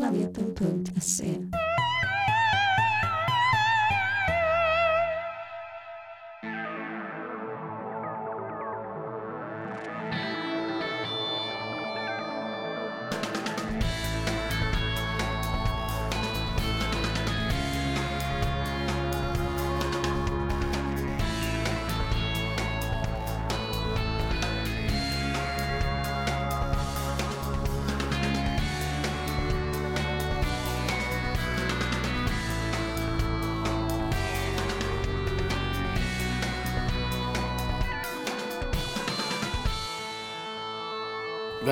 planeta.se.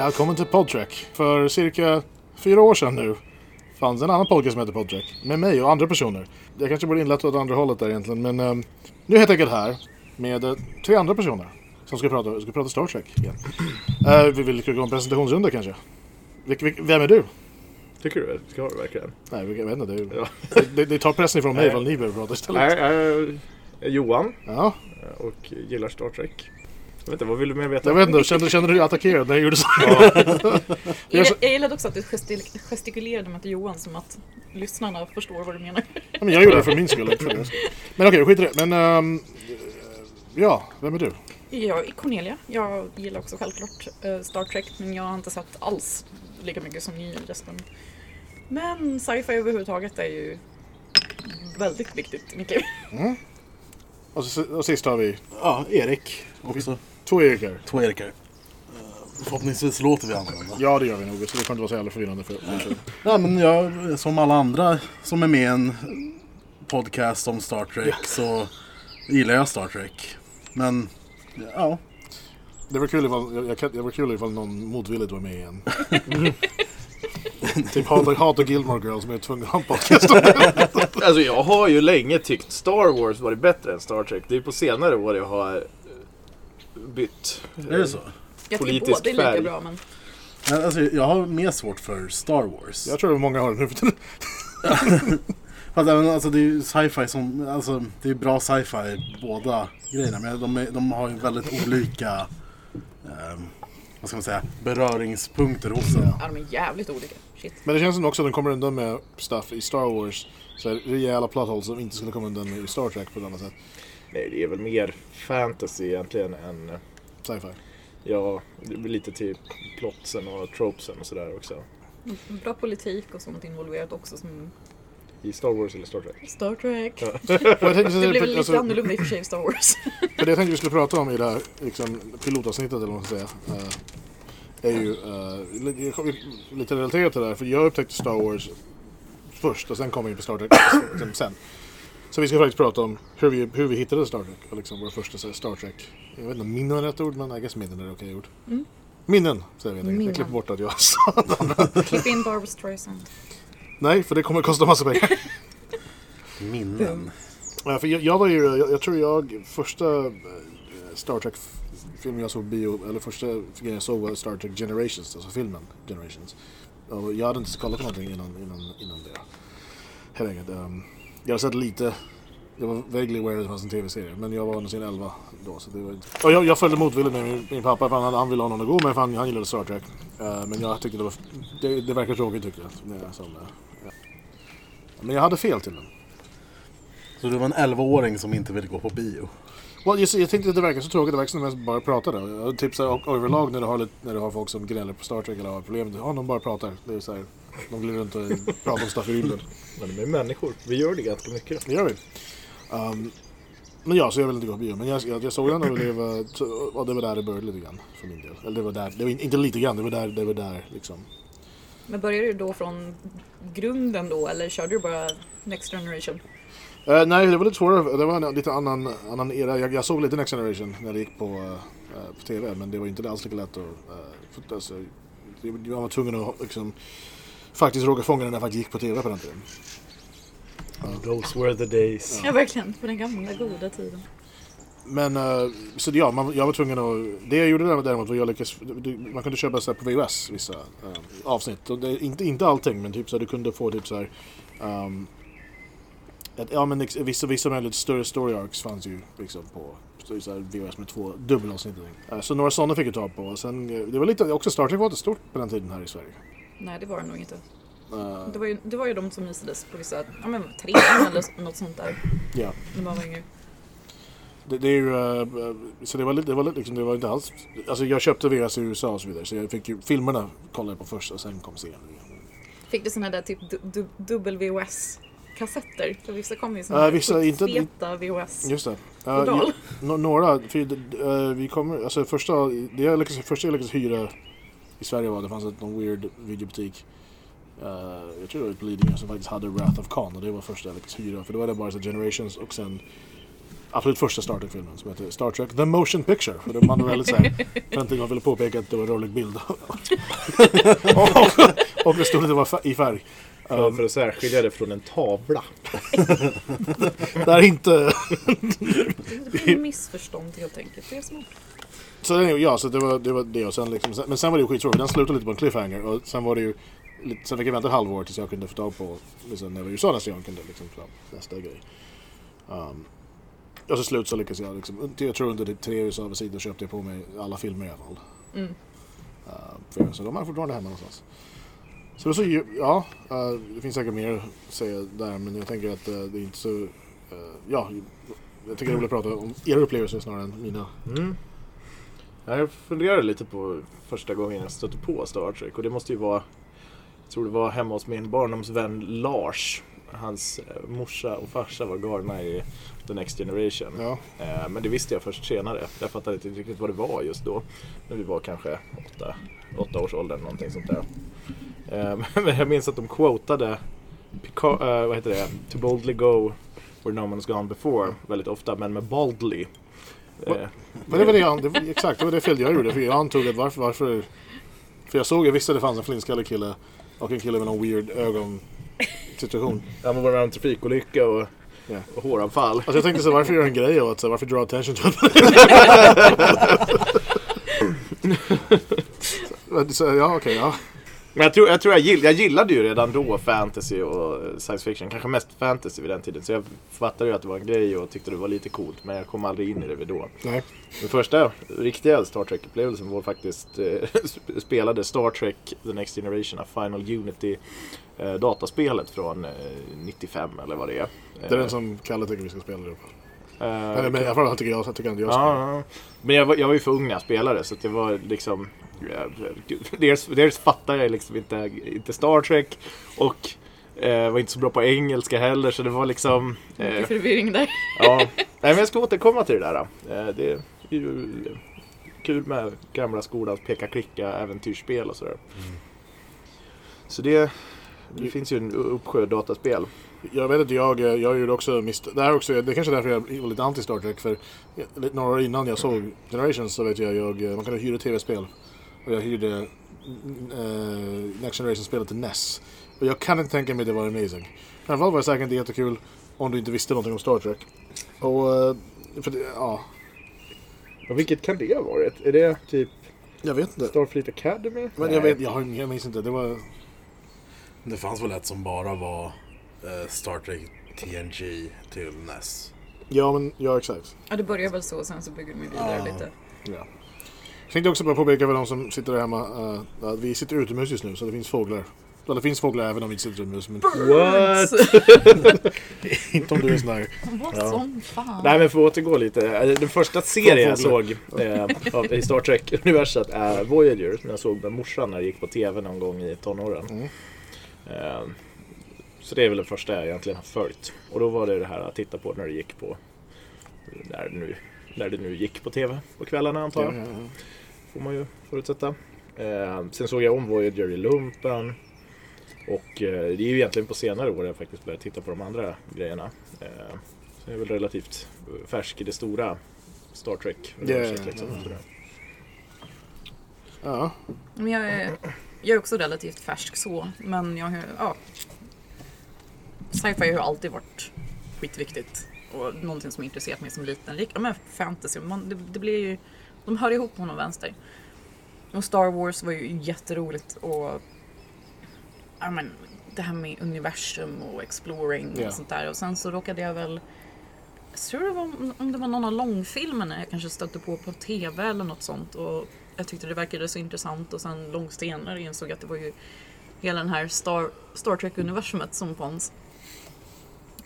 Välkommen till Podtrack. För cirka fyra år sedan nu fanns en annan podcast som heter Podtrack. Med mig och andra personer. Jag kanske borde inlett åt andra hållet där egentligen. Men um, nu är jag helt enkelt här med uh, tre andra personer. Som ska prata, ska prata Star Trek igen. Uh, vi vill gå en presentationsrunda kanske. Vil, vil, vem är du? Tycker du det? Ska jag verkligen? Nej, jag vet inte. Det, Ja. det, det tar pressen ifrån mig vad ni behöver prata istället. Nej, jag är Johan Ja, och gillar Star Trek. Jag vet inte, vad vill du mer veta? jag vet inte. Kände, kände du dig attackerad när jag gjorde så? Ja, Jag så- Jag, gillade också att du gestikulerade med Johan som att lyssnarna förstår vad du menar. Ja, men jag gjorde det för min skull. Men okej, skit i det. Men um, ja, vem är du? Jag är Cornelia. Jag gillar också självklart eh, Star Trek men jag har inte sett alls lika mycket som ni resten. Men sci-fi överhuvudtaget är ju väldigt viktigt i mitt liv. Och, så, och sist har vi Ja, Erik också. Två Erikar. Eh, Förhoppningsvis låter vi annorlunda. Ja, det gör vi nog. Så det kommer inte vara så jävla förvirrande för Ja, men jag, som alla andra som är med i en podcast om Star Trek så gillar jag Star Trek. Men, ja. Det var kul ifall, jag, jag, det var kul ifall någon motvilligt var med igen. typ Hat, Hat och Gilmore Girls som är tvungna att ha en podcast alltså jag har ju länge tyckt Star Wars varit bättre än Star Trek. Det är på senare år jag har bytt. Är det så? Jag tycker Politisk båda är lika bra men Men, Alltså, jag har mer svårt för Star Wars. Jag tror att många har det nu för tiden. Fast även, alltså, det är ju sci-fi som, alltså, det är bra sci-fi båda grejerna. Men de, är, de har ju väldigt olika, ehm, vad ska man säga, beröringspunkter hos en. ja, de är jävligt olika. Shit. Men det känns som också att de kommer undan med stuff i Star Wars. Så här, rejäla plot holes som inte skulle komma undan med i Star Trek på ett annat sätt. Nej, det är väl mer fantasy egentligen än... eh, Sci-fi. Ja, det blir lite till plotsen och tropesen och sådär också. Bra politik och sånt involverat också som I Star Wars eller Star Trek. Star Trek. Ja. Jag Det blev väl lite alltså, annorlunda i och för sig i Star Wars. För det jag tänkte vi skulle prata om i det här liksom, pilotavsnittet eller vad man ska säga. eh, är ju li- lite relaterat till det här. För jag upptäckte Star Wars först och sen kom vi in på Star Trek liksom, sen. Så vi ska faktiskt prata om hur vi, hur vi hittade Star Trek. Och liksom vår första här, Star Trek. Jag vet inte om minnen är rätt ord men I guess minnen är det okej ord. Mm. Minnen säger vi enkelt. Jag Minnen. klipper bort att jag sa. Klipp in Barbra Streisand. Nej, för det kommer att kosta massa pengar. Minnen. Ja, för jag, jag var ju, jag, jag tror jag, första eh, Star Trek filmen jag såg bio, eller första grejen jag såg var Star Trek Generations, alltså filmen Generations. Och jag hade inte kollat på någonting innan, innan, innan det. Helt enkelt. Um, jag har sett lite, jag var vaguely aware att det fanns en tv-serie, men jag var under sin 11 då. Så det var inte... Och jag, jag följde motvilligt med min, min pappa, för han, han ville ha någon att gå med, för han, han gillade Star Trek. Uh, men jag tyckte det var, det, det verkar tråkigt tyckte jag. När jag, som, ja. Men jag hade fel till den. Så du var en 11-åring som inte ville gå på bio? Well, jag, jag tänkte att det verkar så tråkigt, det verkar som att de bara pratade. Och Typ så här, och överlag när du, har lite, när du har folk som gnäller på Star Trek eller har problem, ja de bara pratar. Det är så här, de glider runt och pratar om stuff i rymden. Men de är människor. Vi gör det ganska mycket. Det gör vi. Um, men ja, så jag vill inte gå på bio. Men jag, jag, jag såg den och det var, och det var där det började lite grann för min del. Eller det var där, det var in- inte lite grann, det var där, det var där liksom. Men började du då från grunden då eller körde du bara Next Generation? Eh, nej, det var lite svårare. Det var en lite annan, annan era. Jag, jag såg lite Next Generation när det gick på, eh, på TV, men det var inte alls lika lätt att... Uh, alltså, jag var tvungen att liksom, faktiskt råka fånga den när faktiskt gick på TV på den tiden. Those were the days. Ja verkligen, på den gamla goda tiden. Men så ja, man, jag var tvungen att... Det jag gjorde där däremot var jag lyckades... du- Man kunde köpa så här på VHS vissa avsnitt. Och det, inte, inte allting men typ så här, du kunde få typ så här... ehm, ett, ja men vissa, vissa lite större story arcs fanns ju liksom på VHS med två dubbelavsnitt. Uh, så några sådana fick jag ta på. Sen, eh, det var lite, också Star Trek var inte stort på den tiden här i Sverige. Nej det var det nog inte. Eh, Det var, ju, det var ju de som visades på vissa, ja men trean eller något sånt där. ja. När man var yngre. Det, det är ju, eh, så det var lite, det var lite liksom, det var inte alls, alltså jag köpte VHS i USA och så vidare så jag fick ju, filmerna kollade på först och sen kom serien. Fick du såna där typ du, du, WVHS-kassetter? För vissa kom ju Ja, här vissa inte- feta VHS. Just det. Odal. Nå- några, för, eh, vi kommer, alltså första, det jag lyckades, första jag lyckades hyra i Sverige var det fanns ett, någon weird videobutik. eh, jag tror det var på Lidingö som faktiskt hade Wrath of Khan och det var första jag lyckades hyra. För då var det bara så Generations och sen absolut första Star Trek-filmen som heter Star Trek The Motion Picture. För man var väldigt såhär, för jag ville påpeka att det var en rolig bild. och, och det stod att det var i färg. För, för att särskilja det från en tavla. Det är inte... Det är missförstånd helt enkelt. Det är smart. Så ja, så det var det. Var det och sen liksom, men sen var det ju skittråkigt. Den slutade lite på en cliffhanger. Och sen var det ju... Sen fick jag vänta ett halvår tills jag kunde få tag på... Liksom, när jag var i USA nästa gång kunde liksom få nästa grej. Um, och så slut så lyckades jag liksom... Jag tror under tre USA-sidor köpte jag på mig alla filmer i alla fall. Mm. Uh, för, så de har fortfarande hemma någonstans. Så det var så ju- ja, uh, det finns säkert mer att säga där men jag tänker att uh, det är inte så... Uh, ja, jag tycker det är roligt att prata om era upplevelser snarare än mina. Mm. Ja, Jag funderade lite på första gången jag stötte på Star Trek och det måste ju vara Jag tror det var hemma hos min barndomsvän Lars Hans eh, morsa och farsa var galna i The Next Generation Ja. Eh, Men det visste jag först senare. Jag fattade inte riktigt vad det var just då. När vi var kanske åtta, åtta års ålder någonting sånt där. Eh, Men jag minns att de quotade Picard, eh, vad heter det? To boldly go where no one's gone before väldigt ofta men med boldly. Eh, Men det var det jag, det exakt, det var det fel jag gjorde. För jag antog att varför, varför... För jag såg, jag visste att det fanns en flintskallig kille och en kille med någon weird ögonsituation. Ja, men var med en trafikolycka och, Ja. och håravfall. Alltså jag tänkte så varför göra en grej av att så, varför dra attention to it? Så- så, ja okej, ja. Men jag tror jag, tror jag, gill, jag gillade ju redan då fantasy och science fiction. Kanske mest fantasy vid den tiden. Så jag fattade ju att det var en grej och tyckte det var lite coolt. Men jag kom aldrig in i det vid då. Nej. Min första riktiga Star Trek-upplevelsen var faktiskt eh, spelade Star Trek The Next Generation, A Final Unity eh, dataspelet från eh, 95 eller vad det är. Det är den som Kalle tycker vi ska spela det på. Eh, Eller men i alla fall tycker jag, tycker inte jag ska. Ja, ja. men jag var, jag var ju för ung när jag spelade så det var liksom Dels, dels fattar jag liksom inte, inte Star Trek och eh, var inte så bra på engelska heller så det var liksom eh, Mycket förvirring där. Ja, Nej, men jag ska återkomma till det där. då. Eh, Det är ju kul med gamla skolans peka-klicka äventyrsspel och sådär. Så det, det finns ju en uppsjö dataspel. Jag vet inte, jag, jag gjorde också misstag. Det här är också, det är kanske är därför jag var lite anti Star Trek. För några år innan jag såg Generations så vet jag, jag man kunde hyra tv-spel. Och jag hyrde uh, Next Generation-spelet till NES. Och jag kan inte tänka mig det var amazing. I alla fall var det säkert inte jättekul om du inte visste någonting om Star Trek. Och, eh, för det, ja, Och vilket kan det ha varit? Är det typ jag vet inte. Starfleet Academy? Men jag vet, jag, har- jag minns inte. Det var, Det fanns väl ett som bara var eh, Star Trek TNG till NES. ja men, ja exakt. Ja, det börjar väl så och sen så bygger de vidare Ja. lite. Ja. Jag tänkte också bara påpeka för de som sitter där hemma eh, att vi sitter utomhus just nu så det finns fåglar. Ja, det finns fåglar även om vi inte sitter utomhus. Men What? inte om du är sån där. Ja. som fan. Nej men för att återgå lite. Eh, Den första serien jag såg eh, i Star Trek-universat är Voyager. Som jag såg med morsan när det gick på TV någon gång i tonåren. Mm. Eh, så det är väl den första jag egentligen har följt. Och då var det det här att titta på när det gick på när det nu, när det nu gick på TV på kvällarna antar Ja, jag. ja, ja. Får man ju förutsätta. Eh, sen såg jag om Voyager i lumpen. Och eh, det är ju egentligen på senare år jag faktiskt börjat titta på de andra grejerna. Eh, så jag är väl relativt eh, färsk i det stora Star Trek. Ja, liksom, ja. sådär. ja. Men jag är, jag är också relativt färsk så, men jag har, ja. Sci-fi har ju alltid varit skitviktigt. Och någonting som intresserat mig som liten. Lik- Ja men fantasy, man, det, det blir ju, de hör ihop på någon vänster. Och Star Wars var ju jätteroligt och ja men det här med universum och exploring och sånt där. Och sen så råkade jag väl jag tror det var om det var någon av långfilmerna jag kanske stötte på på TV eller något sånt. Och jag tyckte det verkade så intressant och sen långt senare insåg jag att det var ju hela den här Star, Star Trek-universumet som fanns.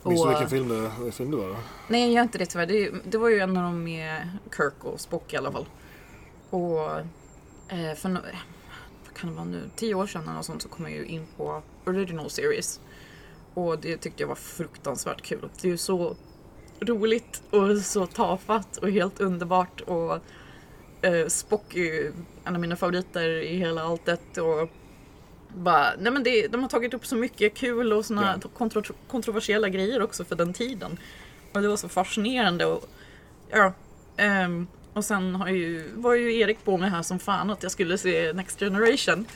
Minns du vilken film det, film det var? Då? Nej, jag gör inte det tyvärr. Det, det var ju en av dem med Kirk och Spock i alla fall. Och eh, för no- vad kan det vara nu? Tio år sedan eller sånt så kom jag ju in på Original Series. Och det tyckte jag var fruktansvärt kul. Det är ju så roligt och så tafatt och helt underbart. Och eh, Spock är ju en av mina favoriter i hela alltet. Och bara, nej men det, de har tagit upp så mycket kul och såna Ja. kontro kontroversiella grejer också för den tiden. Och det var så fascinerande. Och, ja, ehm, och sen har ju, var ju Erik på mig här som fan att jag skulle se Next Generation.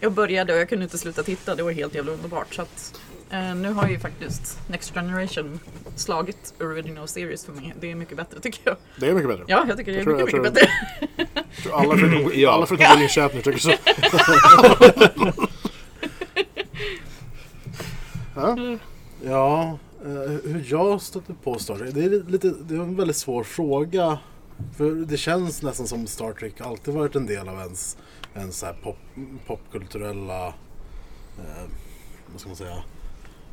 Jag började och jag kunde inte sluta titta, det var helt jävla underbart. Så att, eh, nu har ju faktiskt Next Generation slagit Original Series för mig. Det är mycket bättre tycker jag. Det är mycket bättre. Ja, jag tycker det är Jag mycket, jag mycket tror- bättre. Jag tror alla förutom William Shatner tycker så. ja, Ja, eh, hur jag stötte på Star Trek. Det är, lite, det är en väldigt svår fråga. För det känns nästan som Star Trek alltid varit en del av ens, ens så här pop, popkulturella, eh, vad ska man säga,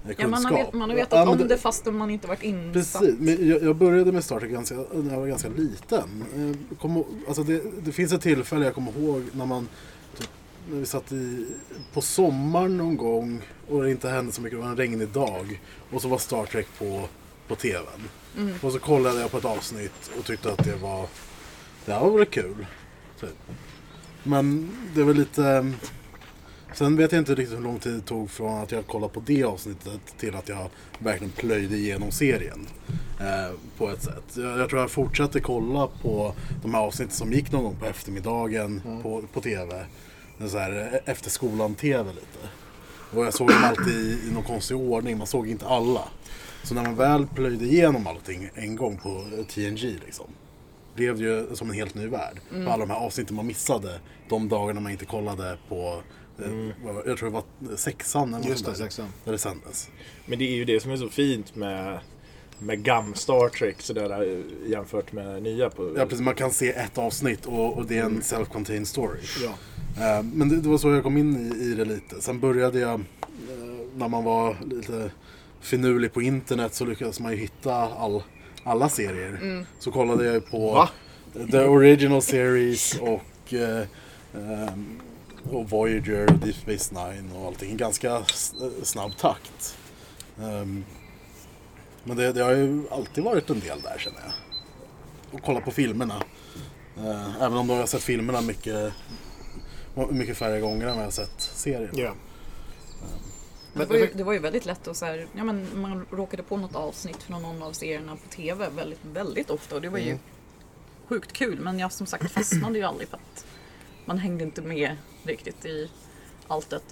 eh, Ja, man, har kunskap. vet, man har vetat Ja, om det fastän man inte varit insatt. Precis, men jag, jag började med Star Trek ganska, när jag var ganska liten. Eh, Kom, alltså det, det finns ett tillfälle jag kommer ihåg när man när vi satt i, på sommaren någon gång och det inte hände så mycket, det var en regnig dag. Och så var Star Trek på, på TVn. Mm. Och så kollade jag på ett avsnitt och tyckte att det var, det här var väl kul. Typ. Men det var lite... Sen vet jag inte riktigt hur lång tid det tog från att jag kollade på det avsnittet till att jag verkligen plöjde igenom serien. Eh, på ett sätt. Jag, jag tror jag fortsatte kolla på de här avsnitten som gick någon gång på eftermiddagen på, på TV. Så här, eh, efter skolan-TV lite. Och jag såg dem alltid i, i någon konstig ordning, man såg inte alla. Så när man väl plöjde igenom allting en gång på eh, TNG liksom. Blev det ju som en helt ny värld. För alla de här avsnitten man missade de dagarna man inte kollade på eh, var- Jag tror det var sexan eller just det, sexan. Där det sändes. Men det är ju det som är så fint med, med gam Star Trek sådär, eh, jämfört med nya. På, Ja, precis, man kan se ett avsnitt och, och det är en self-contained story. Ja. Eh, Men det, det var så jag kom in i, i det lite. Sen började jag, eh, när man var lite finurlig på internet så lyckades man ju hitta all, alla serier. Så kollade jag på Va? The Original Series och, eh, ehm, och Voyager och Deep Space Nine och allting i ganska snabb takt. Ehm, men det, det har ju alltid varit en del där känner jag. Och kolla på filmerna. Eh, även om då har jag sett filmerna mycket, mycket färre gånger än vad jag har sett serien. Ja. Det var, ju, det var ju väldigt lätt att så här, ja, men man råkade på något avsnitt från någon av serierna på TV väldigt, väldigt ofta och det var ju Mm. sjukt kul. Men jag som sagt fastnade ju aldrig för att man hängde inte med riktigt i alltet.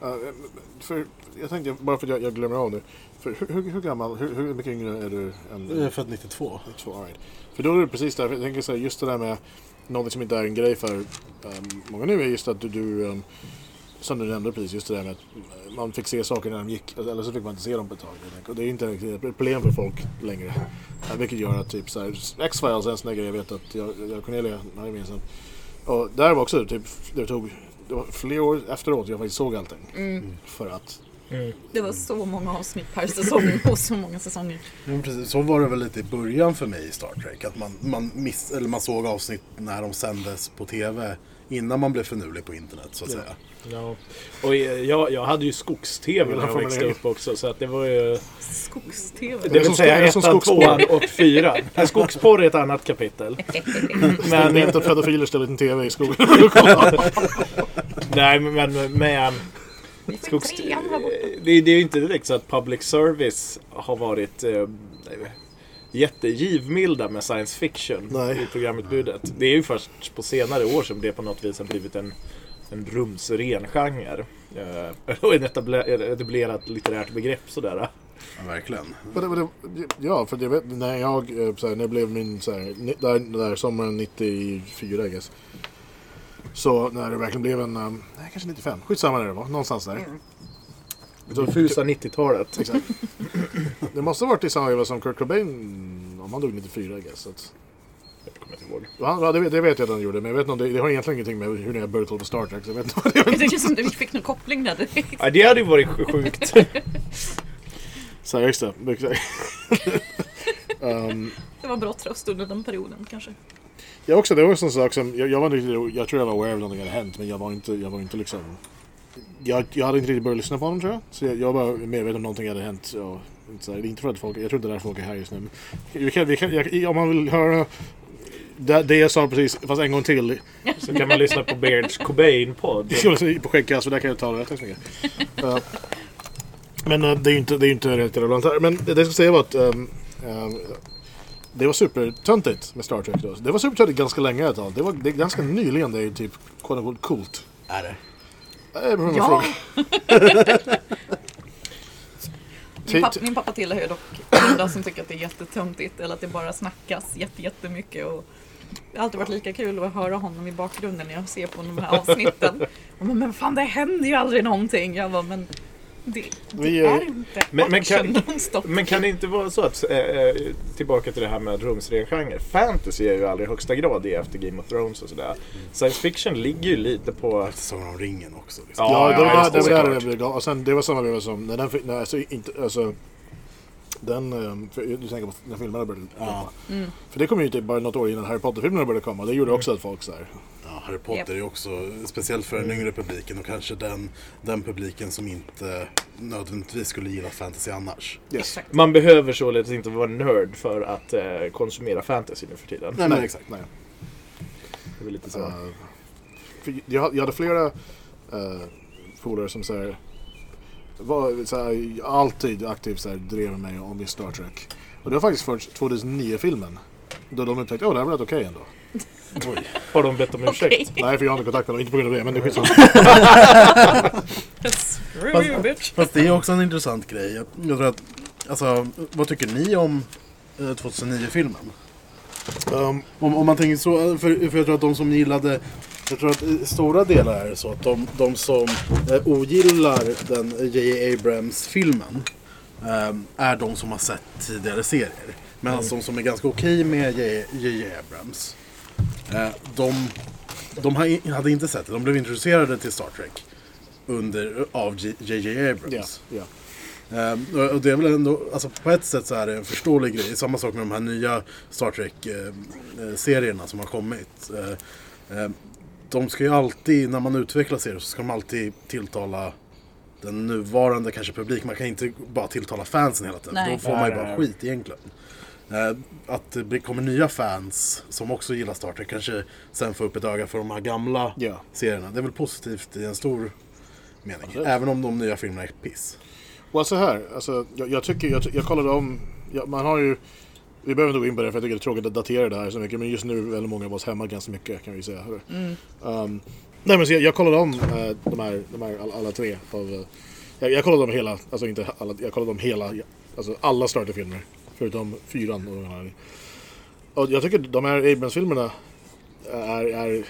Ja, för, jag tänkte, bara för att jag, jag glömmer av nu. För hur, hur, hur gammal, hur, hur mycket yngre är du än Jag är född 92. 92? All right. För då är det precis där, jag tänker så här, just det där med något som inte är en grej för um, många nu är just att du, du um, som du nämnde precis, just det där med att man fick se saker när de gick, eller så fick man inte se dem på ett tag. Och det är inte riktigt ett problem för folk längre. Eh, Vilket gör att typ så här, X-Files är en sån där grej jag vet att jag, jag Cornelia har gemensamt. Och där var också typ, det tog det var flera år efteråt jag faktiskt såg allting. För att, Mm. Det var så många avsnitt per säsong och så många säsonger. Ja, men precis, så var det väl lite i början för mig i Star Trek. Att man, man, miss, eller man såg avsnitt när de sändes på TV innan man blev finurlig på internet så att Ja. säga. Ja. Och eh, jag, jag hade ju skogs-tv när jag växte upp också så att det var ju... Skogs-TV. Det är vill som säga ettan, tvåan och fyran. Skogsporr är ett annat kapitel. men Men, det är inte pedofiler ställer en TV i skogen. nej, men med... Skogs... borta. Det, det är ju inte direkt så att public service har varit eh, jättegivmilda med science fiction Nej. i programutbudet. Det är ju först på senare år som det på något vis har blivit en, en rumsren genre. Eh, och etabler, etablerat litterärt begrepp sådär. Ja, verkligen. Ja, för jag vet, när jag, eh, så här, när det blev min, så här, där, där sommaren 94 I guess. Så när det verkligen blev en, um, nej kanske 95, skitsamma när det var, någonstans där. Så, Diffusa 90-talet. exakt. Det måste ha varit i samma veva som Kurt Cobain, om han dog 94 I guess. Så att, kommer jag inte ihåg. Ja, det, vet- det vet jag att han gjorde, men jag vet inte det, det har egentligen ingenting med hur ni har börjat på Star Trek. Så jag vet inte vad det tycker som du fick någon koppling där direkt. Ja, det hade ju varit sjukt. Just det. Um, Det var bra tröst under den perioden kanske. Jag också, det var också en sak som, jag, jag var inte jag tror jag var aware av någonting hade hänt, men jag var inte, jag var inte liksom jag, jag hade inte riktigt börjat lyssna på honom tror jag. Så jag, jag var medveten om någonting hade hänt. Ja, inte här, inte för att folk, jag tror inte det är därför folk är här just nu. Vi kan, vi kan, jag, om man vill höra det, det jag sa precis, fast en gång till. Så kan man lyssna på Beards Cobain-podd. på skäggkast, så där kan jag ta det. Tack så mycket. Uh, men uh, det är ju inte, det är inte relevant här. Men det jag ska säga var att um, um, det var supertöntigt med Star Trek då. Det var supertöntigt ganska länge ett tag. Det var det är ganska nyligen det är typ quote coolt. Är det? Behöver Ja. Min, papp, Ti- min pappa tillhör ju dock andra som tycker att det är jättetöntigt eller att det bara snackas jätte, jättemycket. Och det har alltid varit lika kul att höra honom i bakgrunden när jag ser på de här avsnitten. Man, men fan det händer ju aldrig någonting. Jag bara, men det, det Vi, eh, är inte men- men kan-. Men kan det inte vara så att, eh, eh, tillbaka till det här med rumsrengenre, fantasy är ju aldrig högsta grad det efter Game of Thrones och sådär. Science fiction ligger ju lite på... Säsongen om ringen också. Liksom. Ja, Ja, det, ja, var, det, det, var det blev galet. Och sen det var samma veva som när den nej, alltså, inte, alltså den, för, du tänker på när filmerna började komma. Mm. För det kom ju typ bara något år innan Harry Potter-filmerna började komma. Det gjorde också att folk så här. Harry Potter Japp. är också speciellt för den yngre publiken och kanske den, den publiken som inte nödvändigtvis skulle gilla fantasy annars. Yes. Exakt. Man behöver således inte vara nörd för att eh, konsumera fantasy nu för tiden. Nej, men exakt. Nej. Det är lite så. Uh, för jag, jag hade flera uh, polare som så här, var så här, alltid aktivt så här, drev mig om just Star Trek. Och det var faktiskt först 2009-filmen. Då de upptäckte att oh, det här var rätt okej ändå. Har de bett om ursäkt? Nej, för jag har inte kontakt med dem, inte på grund av det, men det är skitsamma. Screw you bitch. Fast det är också en intressant grej. Jag, jag tror att, alltså, vad tycker ni om eh, 2009-filmen? Um, Om, om man tänker så, för, för jag tror att de som gillade jag tror att i stora delar är det så att de, de som eh, ogillar den J.J. Abrams-filmen eh, är de som har sett tidigare serier. Medan de som är ganska okej med J.J. Abrams, eh, de, de har i- hade inte sett det. De blev introducerade till Star Trek under, av J.J. Abrams. ja. Ehm, och- det är väl ändå, alltså på ett sätt så är det en förståelig grej. Samma sak med de här nya Star Trek-serierna som har kommit. Eh, eh, de ska ju alltid, när man utvecklar serier så ska de alltid tilltala den nuvarande kanske publik. Man kan inte bara tilltala fansen hela tiden. Nej. Då får man ju bara skit egentligen. Eh, Att det kommer nya fans som också gillar Star Trek kanske sen får upp ett öga för de här gamla Ja. serierna. Det är väl positivt i en stor mening. Absolut. Även om de nya filmerna är piss. Och så här, alltså, jag, jag tycker, jag, jag kollade om, ja, man har ju, vi behöver inte gå in på det för jag tycker det är tråkigt att datera det här så mycket, men just nu är väldigt många av oss hemma ganska mycket kan vi säga. Mm. Um, nej men så jag, jag kollade om eh, de här, de här alla, alla tre av, eh, jag, jag kollade om hela, alltså inte alla, jag kollade om hela, alltså alla Star Trek-filmer. Förutom fyran och här. Och jag tycker de här Abrams-filmerna är, är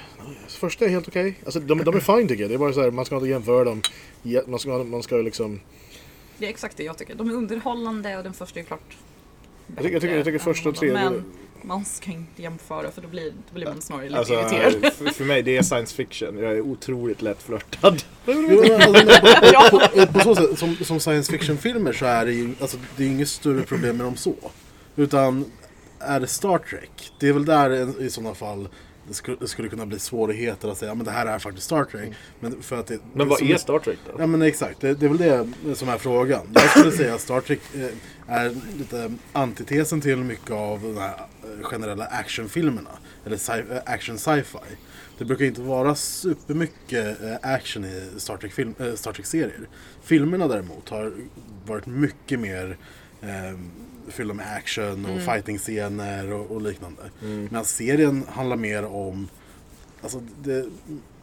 första är helt okej. Alltså de, de är fine tycker jag. Det är bara så här, man ska inte jämföra dem. Man ska, man ska liksom Det är exakt det jag tycker. De är underhållande och den första är klart Jag tycker- jag tycker- jag tycker första och tredje- Men man ska inte jämföra för då blir, då blir man snarare lite Alltså, irriterad. för, för mig det är science fiction. Jag är otroligt lätt flörtad. Jo, men alltså, Ja. på, på så sätt, som, som science fiction-filmer så är det ju alltså, det är inget större problem med dem så. Utan är det Star Trek, det är väl där i sådana fall det skulle, det skulle kunna bli svårigheter att säga men det här är faktiskt Star Trek. Men, för att det, Men vad är Star Trek då? Ja men exakt, det, det är väl det som är frågan. Jag skulle säga att Star Trek eh, är lite antitesen till mycket av de här eh, generella actionfilmerna. Eller sci- eh, action sci-fi. Det brukar inte vara supermycket eh, action i Star eh, Star Trek-serier. Filmerna däremot har varit mycket mer eh, fyllda med action och fighting-scener och, och liknande. Medan serien handlar mer om Alltså det,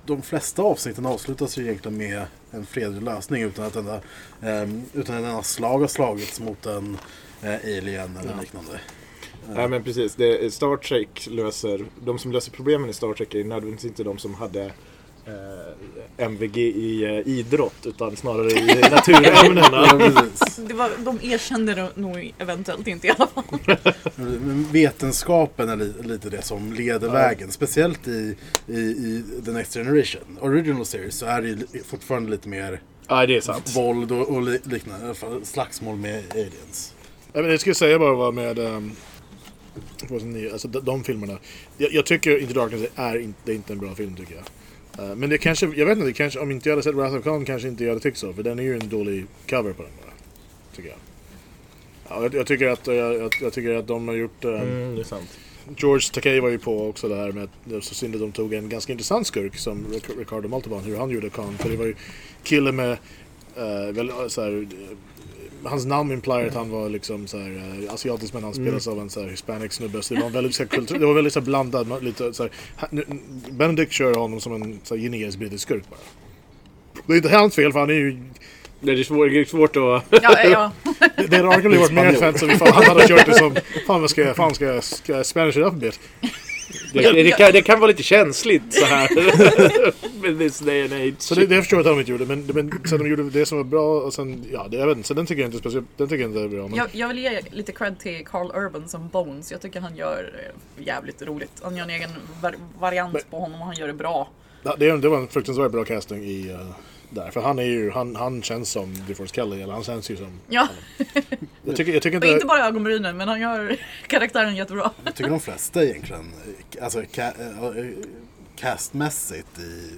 de flesta avsnitten avslutas ju egentligen med en fredlig lösning utan att enda, um, utan att enda slag har slagits mot en eh, alien eller Ja. liknande. Nej men precis, det, Star Trek löser, de som löser problemen i Star Trek är nödvändigtvis inte de som hade eh, MVG i eh, idrott utan snarare i naturämnena. Ja, precis. Det var, de erkände det nog eventuellt inte i alla fall. Men Vetenskapen är li- lite det som leder vägen. Speciellt i, i, i The Next Generation. Original Series så är det fortfarande lite mer Ja, det är sant. våld och, och li- liknande. Slagsmål med aliens. Ja, men jag skulle säga bara vad med um, 2009, alltså de, de filmerna. Jag, jag tycker Into Darkness är inte, det är inte en bra film tycker jag. Eh, men det kanske, jag vet inte, kanske, om inte jag hade sett Wrath of Khan kanske inte jag hade tyckt så. För den är ju en dålig cover på den bara. Tycker jag. Ja, jag, jag, tycker att, jag, jag, tycker att de har gjort... Um, Mm, det är sant. George Takei var ju på också det här med att det var så synd att de tog en ganska intressant skurk som Ric- Ricardo Montalban, hur han gjorde Khan. För det var ju kille med, uh, väl, så här, hans namn implier att han var liksom så här, eh, asiatisk men han spelas av en så här, hispanic snubbe. Så det var en väldigt så här, kultur, det var väldigt så här, blandad, man- lite så här, ha- nu- Benedict kör honom som en så här, generisk brittisk skurk bara. Det är inte hans fel för han är ju Det är svårt, det är svårt att... Ja, ja. det det hade arguably varit mer offensive ifall han hade kört det som Fan vad ska jag, fan ska jag, ska jag spanish it up a bit? Det, det, kan, det kan vara lite känsligt så här. Med this day and age. Så det, det förstår jag att de inte gjorde, men, men sen de gjorde det som var bra och sen, ja, det, jag vet inte, så den tycker jag inte speciellt, den tycker jag inte är bra. Men, Jag, jag vill ge lite cred till Carl Urban som Bones. Jag tycker han gör eh, jävligt roligt. Han gör en egen var variant Men- på honom och han gör det bra. Det, det var en fruktansvärt bra casting i uh, där, för han är ju, han, han känns som DeForest Kelly, eller han känns ju som... Ja, Jag tycker, jag tycker och inte inte... bara ögonbrynen men han gör karaktären jättebra. Jag tycker de flesta egentligen, eh, alltså ca- eh, castmässigt i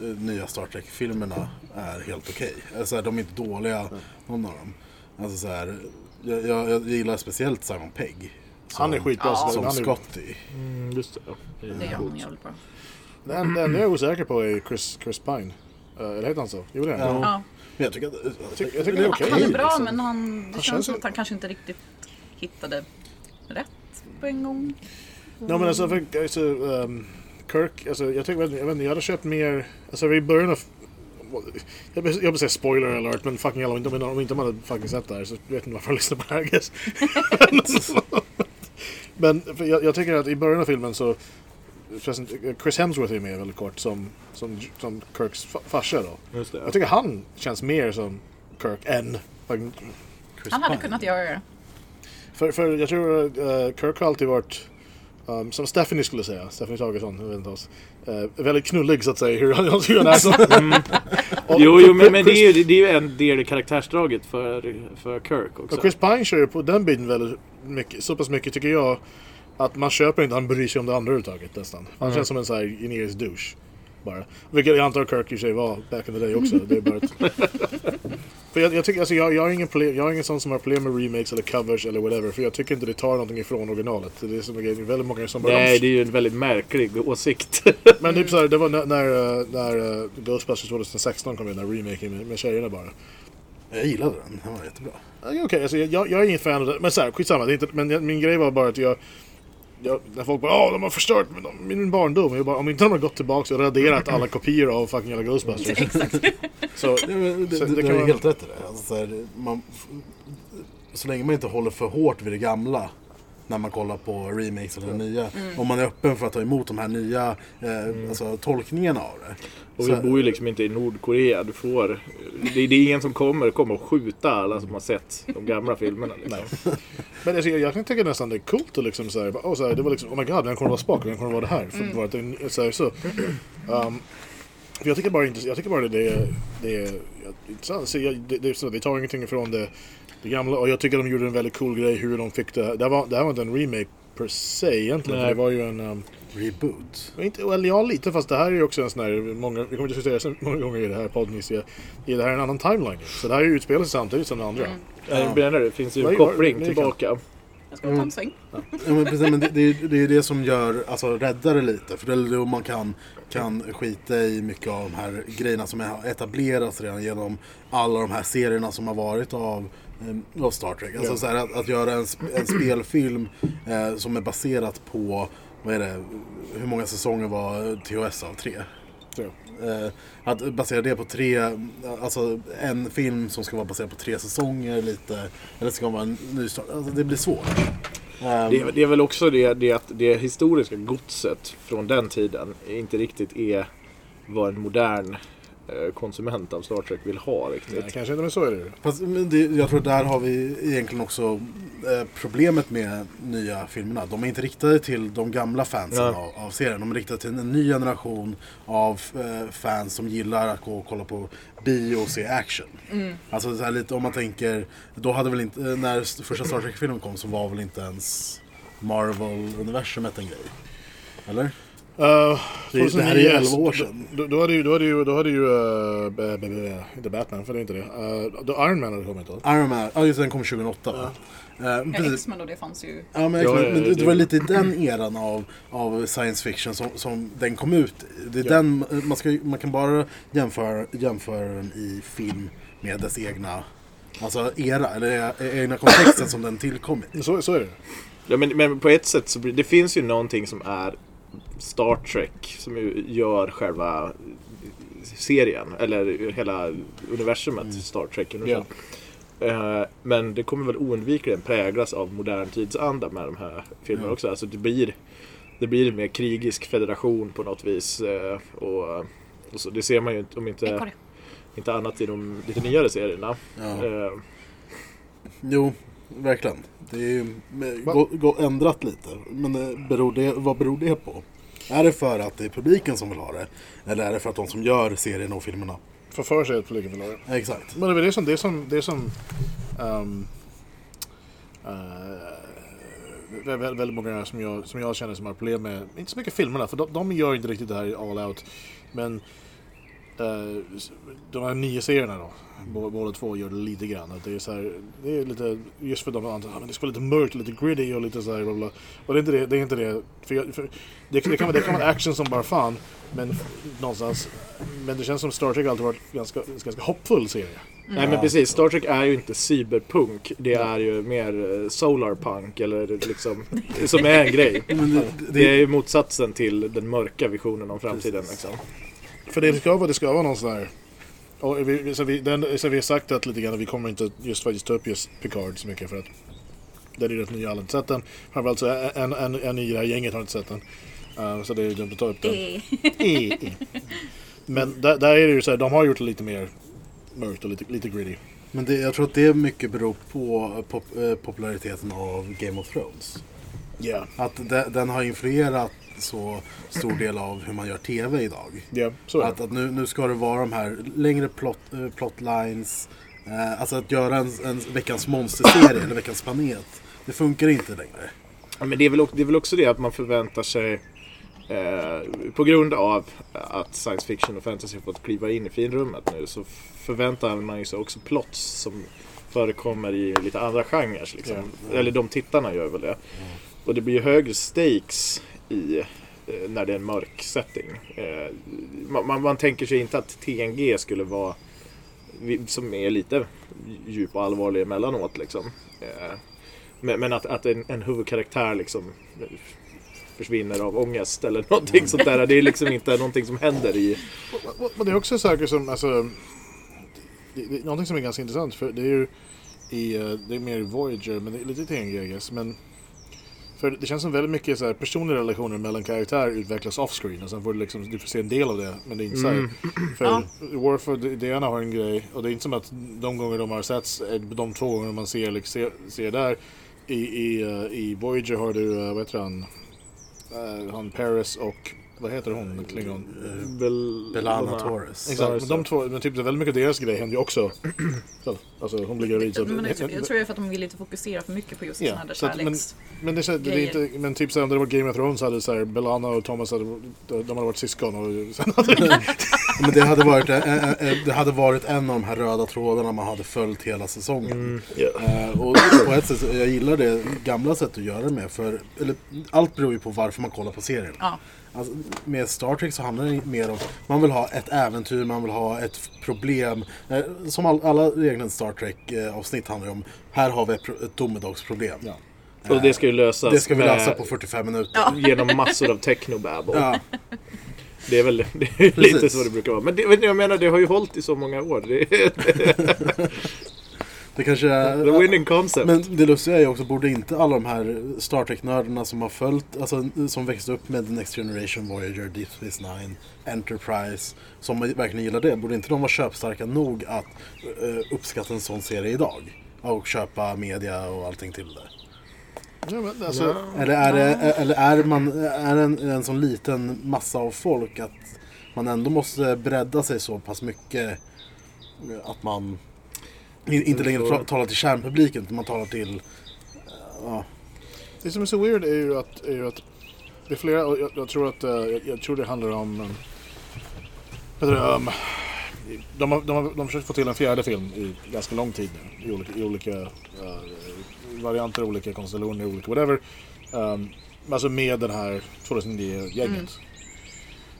eh, nya Star Trek-filmerna är helt okej. Alltså, de är inte dåliga, någon av dem. Alltså, så här, jag, jag, jag gillar speciellt Simon Pegg. Som, Han är skitbra. Ja. Som är, Scotty. Mm, just det. ja. Det gör han jävligt bra. den, den jag är osäker på är Chris, Chris Pine. Uh, eller heter han så? Jo det är han. Ja. Men jag tycker att... Jag tycker- jag tycker det är okej. Han är bra liksom. men han, det Han känns känns som ju- att han kanske inte riktigt hittade rätt på en gång. Nej men alltså, för, alltså um, Kirk, alltså jag tycker, jag vet inte, jag hade köpt mer, alltså i början av jag vill, jag vill säga spoiler alert men fucking alla, om inte, om inte man hade fucking sett det här så vet jag inte varför jag lyssnar på det här I guess. men för jag, jag tycker att i början av filmen så Chris Hemsworth är med väldigt kort som, som, som Kirks fa- farsa då. Just det. Jag tycker han känns mer som Kirk än Chris Han hade Pine. kunnat göra det. För, för jag tror uh, Kirk har alltid varit, um, som Stephanie skulle säga, Stephanie Tagesson, jag vet inte oss, uh, väldigt knullig så att säga, hur han, hur han är som. Och- Jo, jo men, men det är ju det är ju en del i karaktärsdraget för, för Kirk också. Och Chris Pine kör ju på den biten väldigt mycket, så pass mycket tycker jag, att man köper inte han bryr sig om det andra överhuvudtaget nästan. Han känns som en sån här generisk douche. Bara. Vilket jag antar Kirk i sig var back in the day också. Det är bara ett... För jag, jag tycker, alltså jag, jag, har ingen problem, jag har ingen sån som har problem med remakes eller covers eller whatever. För jag tycker inte det tar någonting ifrån originalet. Det är som grejen. Det är väldigt många som bara... Nej, det är ju en väldigt märklig åsikt. Men typ såhär, det var när, när, eh, när eh, Ghostbusters 2016 kom in, den remaken med, med tjejerna bara. Jag gillade den, den var jättebra. Ja, Okej, alltså, jag, jag är ingen fan av det. Men såhär, skitsamma. Det är inte, men jag, min grej var bara att jag... jag när folk bara åh de har förstört min, min barndom. Jag bara, om inte de har gått tillbaka och raderat alla kopior av fucking alla Ghostbusters. Exakt. så, Ja, Så det, det du kan har vara- helt rätt i det. Alltså, så, här, man, så länge man inte håller för hårt vid det gamla när man kollar på remakes eller det nya. Om man är öppen för att ta emot de här nya eh, alltså, tolkningarna av det. Och Så- vi bor ju liksom inte i Nordkorea. Du får... Det, det är ingen som kommer, kommer att skjuta alla som har sett de gamla filmerna. Liksom. men alltså, jag, jag kan tycka nästan det är coolt att liksom såhär, bara, åh, såhär, det var liksom, oh my god, vem kommer vara Spock? Vem kommer vara det här? För, bara att det är såhär, så. Um, för jag tycker bara inte, jag tycker bara det, det det är intressant. Så jag, det, det, så, det tar ingenting ifrån det, det gamla och jag tycker de gjorde en väldigt cool grej hur de fick det. Det här var, det här var inte en remake per se egentligen. Det var ju en... Um, Reboot. inte, well, ja, lite fast det här är ju också en sån här, många, vi kommer att diskutera så många gånger i det här podden, i det här är en annan timeline. Så det här är ju utspelat sig samtidigt som det andra. Jag menar det, finns ju en koppling tillbaka. Jag ska ta en sväng. Ja, men precis, men det, det, är- det är det som gör, alltså räddar det lite. För det är då man kan, kan skita i mycket av de här grejerna som har etablerats redan genom alla de här serierna som har varit av, av Star Trek. Alltså så här, att, att göra en, en spelfilm eh, som är baserat på, vad är det, hur många säsonger var THS av? Tre? Så. Eh, att basera det på tre, alltså en film som ska vara baserad på tre säsonger lite, eller ska vara en ny start. Alltså det blir svårt. Ehm, Det, är- det är väl också det, det att det historiska godset från den tiden inte riktigt är vad en modern eh, konsument av Star Trek vill ha Nej, riktigt. kanske inte, men så är det ju. Fast, men det, jag tror där har vi egentligen också eh, problemet med nya filmerna. De är inte riktade till de gamla fansen Ja. av, av serien. De är riktade till en ny generation av eh, fans som gillar att gå och kolla på bio och se action. Alltså så här lite om man tänker, då hade väl inte, eh, när första Star Trek-filmen kom så var väl inte ens Marvel-universumet en grej? Eller? Uh, Det, det här är ju 11 år sedan. Då, då hade ju, då hade ju, då hade ju uh, b- b- b- inte Batman, för det är inte det. Uh, då Iron Man hade kommit då. Iron Man, ja just den kom 2008 va? Eh, Ja. X-Men och det fanns ju. Ja men, Ja, ja, men det, det- det var lite i den eran av, av science fiction som, som den kom ut. Det är Ja. den, man, ska, man kan bara jämföra, jämföra den i film med dess egna alltså era, eller egna kontexten som den tillkommit. Så, så är det. Ja, men, men på ett sätt så det finns ju någonting som är Star Trek som ju gör själva serien, eller hela universumet Star Trek. universum. Eh, men det kommer väl oundvikligen präglas av modern tidsanda med de här filmerna Ja. också. Alltså det blir, det blir mer krigisk federation på något vis. eh, och, och så, det ser man ju inte, om inte, inte annat i de lite nyare serierna. Ja. Eh, Jo, verkligen. Det är ju gå, gå, ändrat lite. Men eh, beror det, vad beror det på? Är det för att det är publiken som vill ha det? Eller är det för att de som gör serien och filmerna? För för sig att publiken vill ha det. Exakt. Men det är det som, det är som, det är som ehm, eh, väldigt, många som jag, som jag känner som har problem med, inte så mycket filmerna, för de, de gör inte riktigt det här all out. Men de här nio serierna då, bå- båda två gör det lite grann. Det är så här, det är lite, just för de andra, men det ska vara lite mörkt, lite gritty och lite så här bla bla. Och det är inte det, det är inte det. För jag, för det, det, kan vara, det kan vara action som bara fan, men någonstans, men det känns som Star Trek alltid varit ganska, ganska hoppfull serie. Nej men precis, Star Trek är ju inte cyberpunk. Det är ju mer eh, solarpunk eller liksom, som är en grej. Det, är ju motsatsen till den mörka visionen om framtiden. Liksom. För det ska vara, det ska vara någon sån här... Och vi, så, vi, den, så vi har sagt att lite grann att vi kommer inte just faktiskt ta upp just Picard så mycket för att den är rätt ny, alla har inte sett den. Framförallt så en, en, en i det här gänget har inte sett den. Uh, så det är dumt att ta upp den. Det I, i. Men där, där är det ju så här, de har gjort det lite mer mörkt och lite, lite gritty. men det, jag tror att det mycket beror på pop, eh, populariteten av Game of Thrones. Ja, Att de, den har influerat så stor del av hur man gör TV idag. ja så är Att, det. att nu, nu ska det vara de här längre plot, eh, plotlines. Eh, alltså att göra en, en veckans monsterserie eller veckans planet. Det funkar inte längre. Ja, men det är, väl, det är väl också det att man förväntar sig eh, på grund av att science fiction och fantasy fått kliva in i finrummet nu så förväntar man sig också plots som förekommer i lite andra genrer. Liksom. Eller de tittarna gör väl det. Och det blir ju högre stakes i eh, när det är en mörk setting. Eh, man, man, man tänker sig inte att TNG skulle vara som är lite djup och allvarlig emellanåt liksom. Eh, men, men att, att en, en huvudkaraktär liksom försvinner av ångest eller någonting sånt där. Det är liksom inte någonting som händer i... Men det är också saker som, alltså, det, det, någonting som är ganska intressant för det är ju i, det är mer Voyager, men det är lite TNG I guess, men för det känns som väldigt mycket så här, personliga relationer mellan karaktärer utvecklas offscreen och sen får du liksom, du får se en del av det, men det är inte så här. För Ja. Worf och Diana har en grej och det är inte som att de gånger de har setts, är de två gånger man ser, liksom, ser, ser där i, i, eh, i Voyager har du, uh, vad heter han, Eh, han Paris och vad heter hon, Klingon? Bel, Belana Torres. Exakt, men de två, men typ det är väldigt mycket deras grej händer ju också. Så, alltså hon blir gravid. Så, men jag, tror- det är för att de vill inte fokusera för mycket på just Ja, sådana här så att- men- men det, är så- det är inte, men typ så här, om det var Game of Thrones hade så här, Belana och Thomas hade, de hade varit syskon och hade Men det hade, varit, eh, eh, eh, det hade varit en av de här röda trådarna man hade följt hela säsongen. Ja. Eh, och på ett sätt, jag gillar det gamla sättet att göra det med. För, eller, allt beror ju på varför man kollar på serien. Ja. Alltså, med Star Trek så handlar det mer om man vill ha ett äventyr, man vill ha ett problem. Eh, som all, alla egna Star Trek eh, avsnitt handlar om. Här har vi ett, ett domedagsproblem. Ja. Och det ska ju lösas Det ska vi med- lösa på 45 minuter. Ja. genom massor av technobabble. Ja, Det är väl det är lite så det brukar vara. Men det, men jag menar, det har ju hållit i så många år. Det, Det kanske är... The winning concept. Men det lustiga är ju också, borde inte alla de här Star Trek-nördarna som har följt, alltså som växte upp med The Next Generation, Voyager, Deep Space Nine, Enterprise, som verkligen gillar det, borde inte de vara köpstarka nog att uh, uppskatta en sån serie idag? Och köpa media och allting till det. Ja, men alltså, Eller är, det, eller är man är en, en sån liten massa av folk att man ändå måste bredda sig så pass mycket att man inte längre talar till kärnpubliken utan man talar till eh, ja, Det som är så weird är ju att, är ju att det är flera, och jag, jag tror att eh, jag, jag tror det handlar om um, vad heter det, um, de, har, de, har, de har försökt få till en fjärde film i ganska lång tid nu. I olika, i olika eh, varianter, olika konstellationer, olika whatever. Um, alltså med den här 2009-gänget.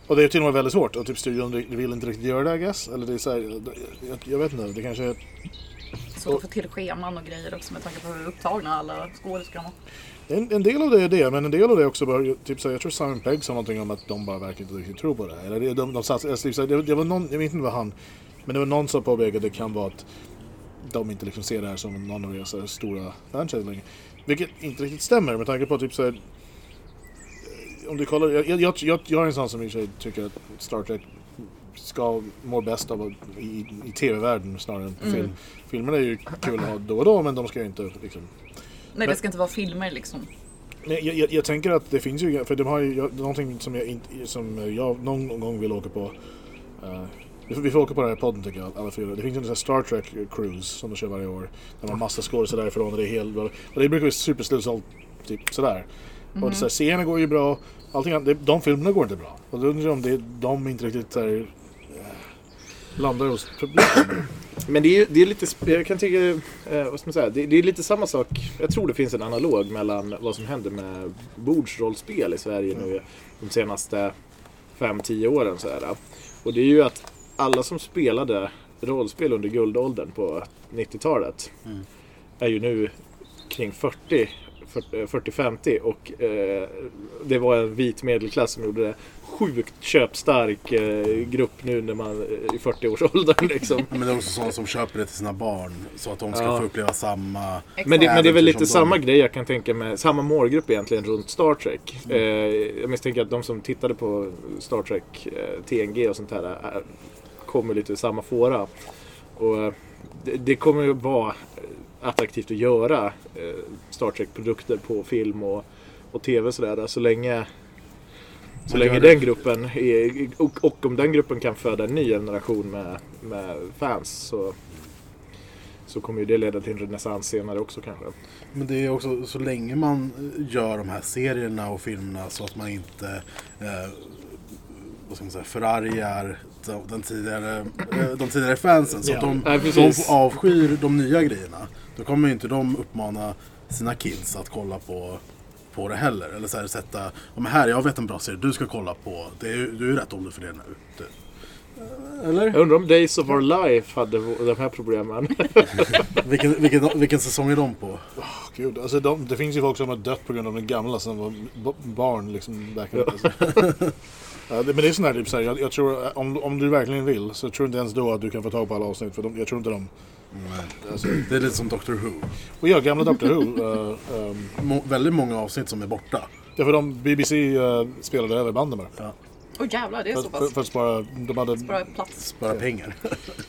Och det är till och med väldigt svårt och typ studion vill inte riktigt göra det I guess. Eller det är så här, jag, jag vet inte, det kanske Så att få till scheman och grejer också med tanke på hur upptagna alla skådespelarna En, en del av det är det, men en del av det är också bara, typ så här, jag tror Simon Pegg sa någonting om att de bara verkligen inte riktigt tror på det. Eller det, de, de satsar, alltså, typ här, det, det var någon, jag vet inte vad han, men det var någon som påpekade att det kan vara att de inte liksom ser det här som någon av deras här stora franchise längre. Vilket inte riktigt stämmer med tanke på typ så här, om du kollar, jag, jag, jag, jag är en sån som i och för sig tycker att Star Trek ska må bäst av i, i tv-världen snarare än på film. Filmerna är ju kul att ha då och då men de ska ju inte liksom Nej, Men- det ska inte vara filmer liksom. Nej, jag, jag, jag tänker att det finns ju, för de har ju jag, någonting som jag, som jag någon gång vill åka på. eh, vi, får, åka på den här podden tycker jag, alla fyra. Det finns en Star Trek cruise som de kör varje år. Där man har massa skådespelare därifrån och det är helt, och det brukar vara superslutsålt, typ sådär. Och det, så här, scenerna går ju bra, allting annat, de filmerna går inte bra. Och då undrar jag om det, de inte riktigt så här, eh, landar hos publiken. Men det är, det är lite, jag kan tycka, eh, vad ska man säga, det, det är lite samma sak. Jag tror det finns en analog mellan vad som händer med bordsrollspel i Sverige nu de senaste 5-10 åren. Så här. Och det är ju att alla som spelade rollspel under guldåldern på 90-talet är ju nu kring 40 40-50 och eh, det var en vit medelklass som gjorde det. Sjukt köpstark eh, grupp nu när man eh, i 40-årsåldern liksom. Men det är också sådana som köper det till sina barn så att de ska Ja. få uppleva samma... Men det, men det är väl lite samma de- grej jag kan tänka mig, samma målgrupp egentligen runt Star Trek. Eh, jag misstänker att de som tittade på Star Trek, eh, TNG och sånt här är, kommer lite ur samma fåra. Och eh, det, det kommer ju vara eh, attraktivt att göra eh, Star Trek-produkter på film och, och TV sådär så länge så länge den gruppen är, och, och om den gruppen kan föda en ny generation med, med fans så, så kommer ju det leda till en renässans senare också kanske. Men det är också så länge man eh, gör de här serierna och filmerna så att man inte eh, vad ska man säga, förargar de, den tidigare, eh, de tidigare fansen. Så att Ja. de, Nej, de precis. får avskyr de nya grejerna. Då kommer ju inte de uppmana sina kids att kolla på, på det heller. Eller så här, sätta, ja, men här jag vet en bra serie du ska kolla på. Det är, du är rätt ålder för det nu. Typ. Eller? Jag undrar om Days of Our Life hade de här problemen. Vilken, vilken, vilken säsong är de på? Gud, alltså de, det finns ju folk som har dött på grund av den gamla som var barn liksom. Back Ja, det, men det är sån här typ så här, jag, jag tror eh, om, om du verkligen vill så tror jag inte ens då att du kan få tag på alla avsnitt för de, jag tror inte de... Alltså, Det är lite som Doctor Who. och ja, gamla Doctor Who. Uh, um, Må, väldigt många avsnitt som är borta. därför de BBC uh, spelade över banden bara. Åh jävlar, det är För, så för, pass. för att spara, de hade... Bara plats. Spara pengar.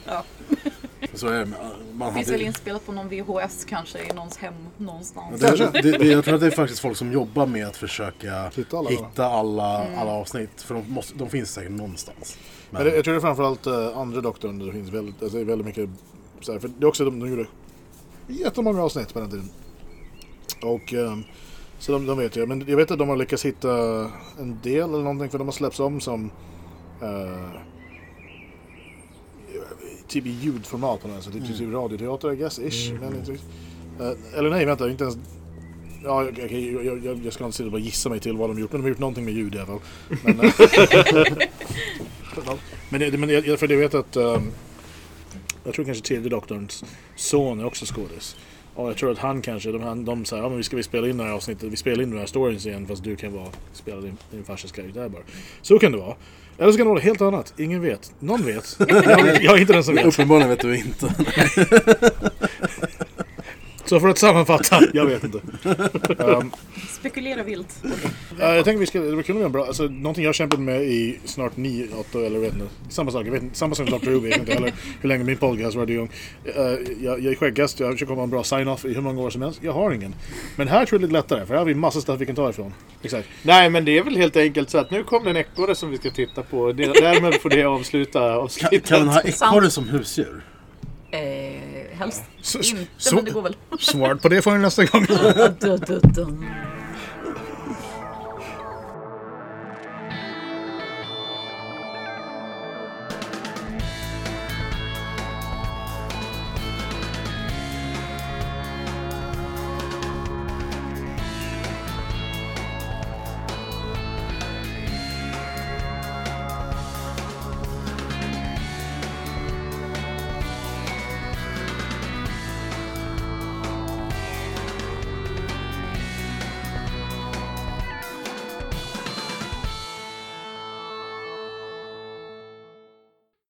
Ja. Så är det. Man Finns hade, väl inspelat på någon VHS kanske i någons hem någonstans. det, det, det, jag tror att det är faktiskt folk som jobbar med att försöka Hitta alla. hitta alla, alla avsnitt. För de, måste, de finns säkert någonstans. Men jag tror det är framförallt uh, andra doktorn det finns väldigt, alltså, väldigt mycket så här, för det är också de, de gjorde jättemånga avsnitt på den tiden. Och ehm, så de, de vet jag, men jag vet att de har lyckats hitta en del eller någonting för de har släppts om som eh, typ i ljudformat på den så det är typ radioteater I guess, ish. Men inte, riktigt. Eh, eller nej, vänta, inte ens Ja, okej, jag, jag, jag ska inte sitta och bara gissa mig till vad de har gjort, men de har gjort någonting med ljud i alla fall. Men, eh, men, det, men jag, för jag vet att ehm, jag tror kanske tredje doktorns son är också skådis. Och jag tror att han kanske, de, han, de säger ja men vi ska vi spela in det här avsnittet, vi spelar in den här storyn igen fast du kan vara, spela din, din farsas karaktär bara. Så kan det vara. Eller så kan det vara helt annat, ingen vet. Någon vet. Jag, jag är inte den som vet. Uppenbarligen vet du inte. Så för att sammanfatta, jag vet inte. Um, Spekulera vilt. Ja, jag tänker vi ska, det var kul med en bra, alltså någonting jag har kämpat med i snart 9, 8 eller vet inte. Samma sak, jag vet inte, samma som Dr. Who, vet inte heller hur länge min podcast varit igång. Uh, jag, jag är skäggast, jag försöker komma en bra sign-off i hur många år som helst. Jag har ingen. Men här tror jag det är lite lättare, för här har vi massa stuff vi kan ta ifrån. Exakt. Nej, men det är väl helt enkelt så att nu kommer en ekorre som vi ska titta på. Det- Därmed får det avsluta Kan, avsnittet. kan man ha ekorre som husdjur? Eh, helst Så- inte, så- men det går väl. Svaret på det får ni nästa gång.